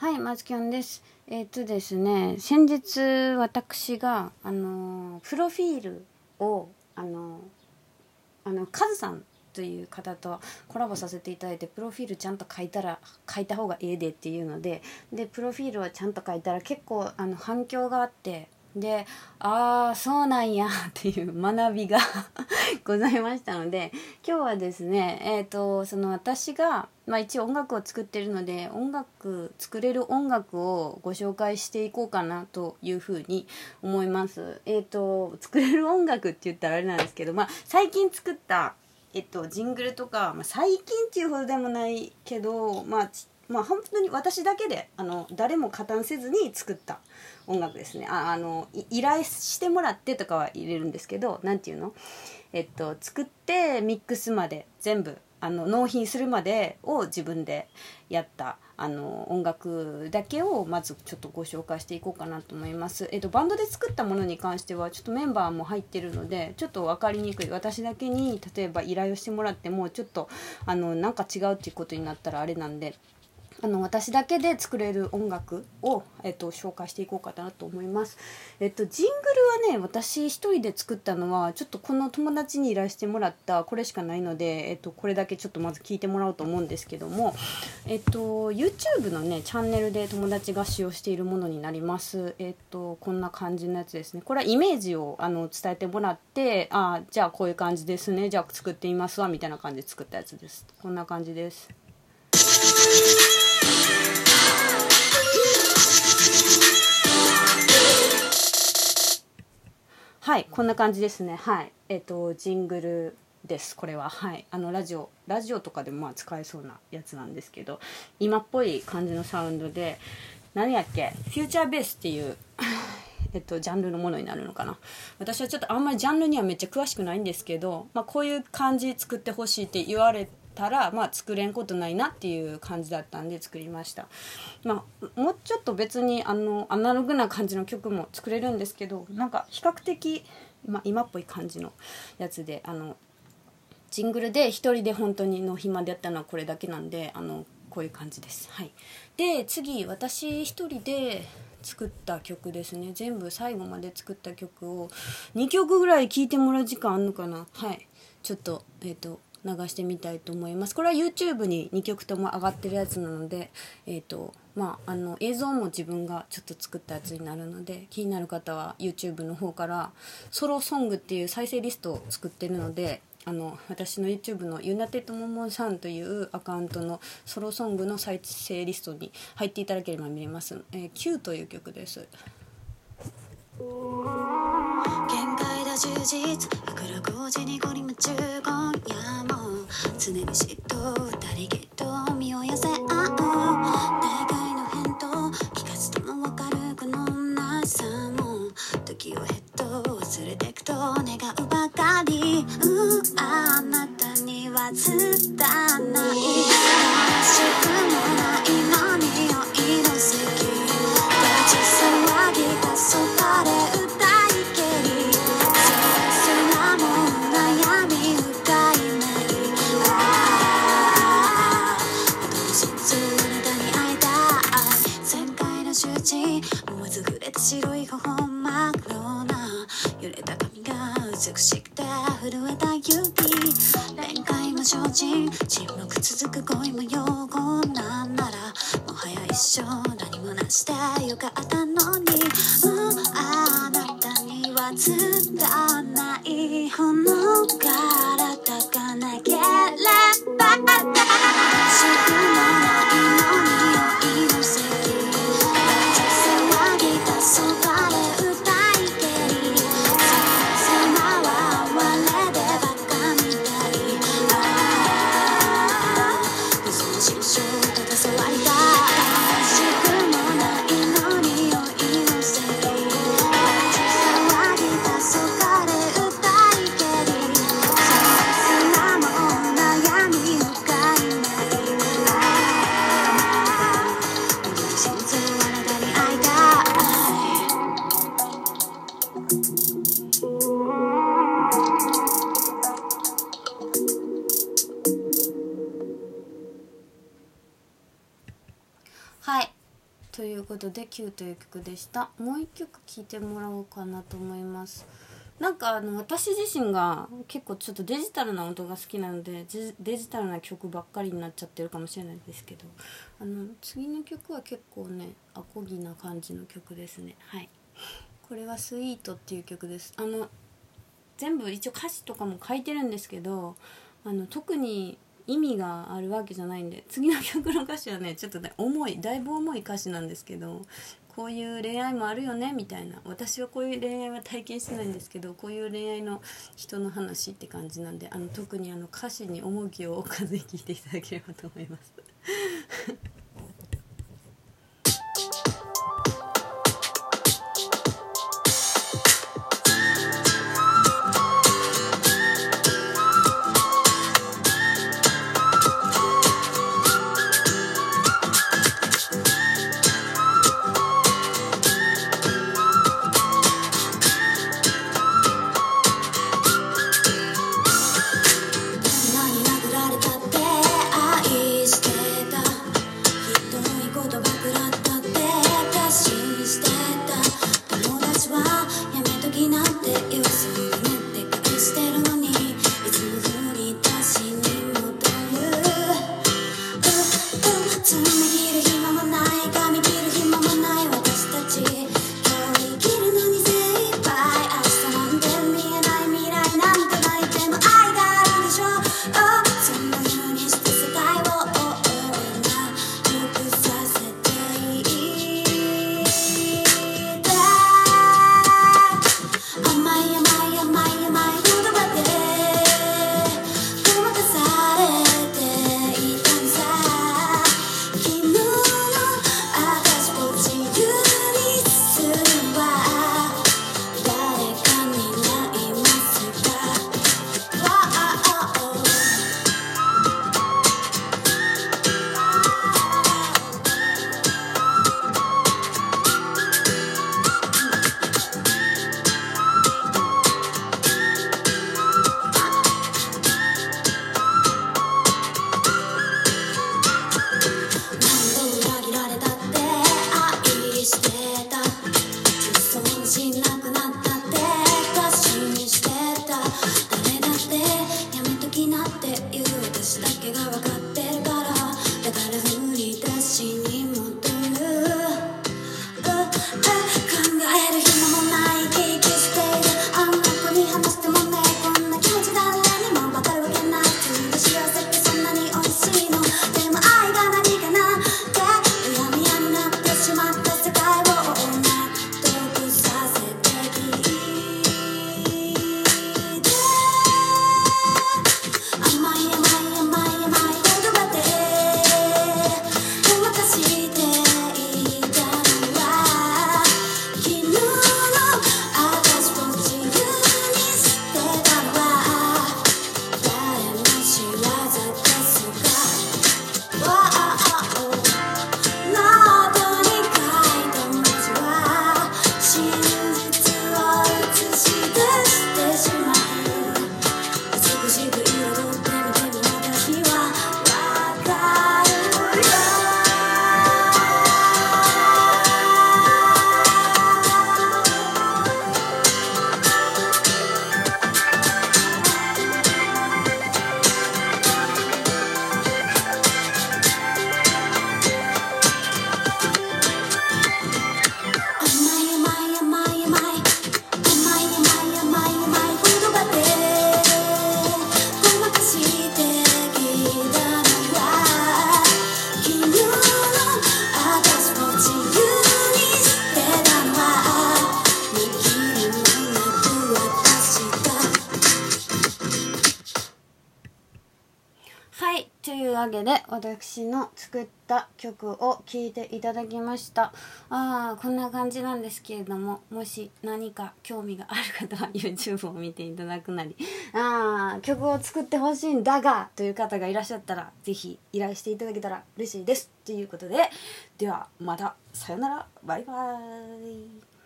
はい、マツキョンです。えっ、とですね、先日私が、あの、プロフィールを、あの、あの、カズさんという方とコラボさせていただいて、プロフィールちゃんと書いたら、書いた方がええでっていうので、で、プロフィールをちゃんと書いたら結構、あの、反響があって、で、ああ、そうなんや っていう学びが ございましたので、今日はですね、えっ、と、その私が、まあ一応音楽を作ってるので、音楽、作れる音楽をご紹介していこうかなというふうに思います。えっ、と、作れる音楽って言ったらあれなんですけど、まあ最近作った、えっと、ジングルとか、まあ、最近っていうほどでもないけど、まあ、ちっまあ、本当に私だけであの誰も加担せずに作った音楽ですね。ああの依頼してもらってとかは入れるんですけどなんていうの？えっと作ってミックスまで全部あの納品するまでを自分でやったあの音楽だけをまずちょっとご紹介していこうかなと思います、えっと、バンドで作ったものに関してはちょっとメンバーも入ってるのでちょっと分かりにくい。私だけに例えば依頼をしてもらってもちょっとあのなんか違うっていうことになったらあれなんであの私だけで作れる音楽を、えっと、紹介していこうかなと思います。えっと、ジングルはね私一人で作ったのはちょっとこの友達に依頼してもらったこれしかないので、えっと、これだけちょっとまず聞いてもらおうと思うんですけども、えっと、YouTube のねチャンネルで友達が使用しているものになります。えっと、こんな感じのやつですね。これはイメージをあの伝えてもらってあじゃあこういう感じですねじゃあ作ってみますわみたいな感じで作ったやつです。こんな感じです。はい、こんな感じですね。はい、えっ、とジングルです。これははい、あのラジオラジオとかでもまあ使えそうなやつなんですけど、今っぽい感じのサウンドで、何やっけ、フューチャーベースっていう。えっと、ジャンルのものになるのかな私はちょっとあんまりジャンルにはめっちゃ詳しくないんですけど、まあ、こういう感じ作ってほしいって言われたら、まあ、作れんことないなっていう感じだったんで作りました、まあ、もうちょっと別にあのアナログな感じの曲も作れるんですけどなんか比較的、まあ、今っぽい感じのやつであのジングルで一人で本当にの暇でやったのはこれだけなんであのこういう感じです。はい。で次私一人で作った曲ですね。全部最後まで作った曲を2曲ぐらい聴いてもらう時間あんのかな。はい。ちょっとえっ、と流してみたいと思います。これは YouTube に2曲とも上がってるやつなのでえっ、とまああの映像も自分がちょっと作ったやつになるので気になる方は YouTube の方からソロソングっていう再生リストを作ってるのであの私の YouTube のユナテッドモモさんというアカウントのソロソングの再生リストに入っていただければ見れます「えー、Q」という曲です。充実いくら5時にゴリ夢中今夜も常に嫉妬二人きっと身を寄せ合う願いの返答聞かずともわかるこの虚しさも時をへっと忘れてくと願うばかりうあなたには伝わないしてよかったのに、うん、あなたにはずっとということで「Q」という曲でした。もう一曲聴いてもらおうかなと思います。なんかあの私自身が結構ちょっとデジタルな音が好きなのでデジタルな曲ばっかりになっちゃってるかもしれないですけどあの次の曲は結構ねアコギな感じの曲ですね。はい。これは「スイートっていう曲です。あの全部一応歌詞とかも書いてるんですけどあの特に意味があるわけじゃないんで次の曲の歌詞はねちょっとね重いだいぶ重い歌詞なんですけどこういう恋愛もあるよねみたいな私はこういう恋愛は体験してないんですけどこういう恋愛の人の話って感じなんであの特にあの歌詞に重きを置かずに聞いていただければと思います。わけで私の作った曲を聴いていただきました。あーこんな感じなんですけれどももし何か興味がある方は YouTube を見ていただくなりあー曲を作ってほしいんだがという方がいらっしゃったらぜひ依頼していただけたら嬉しいです。ということでではまたさよなら。バイバーイ。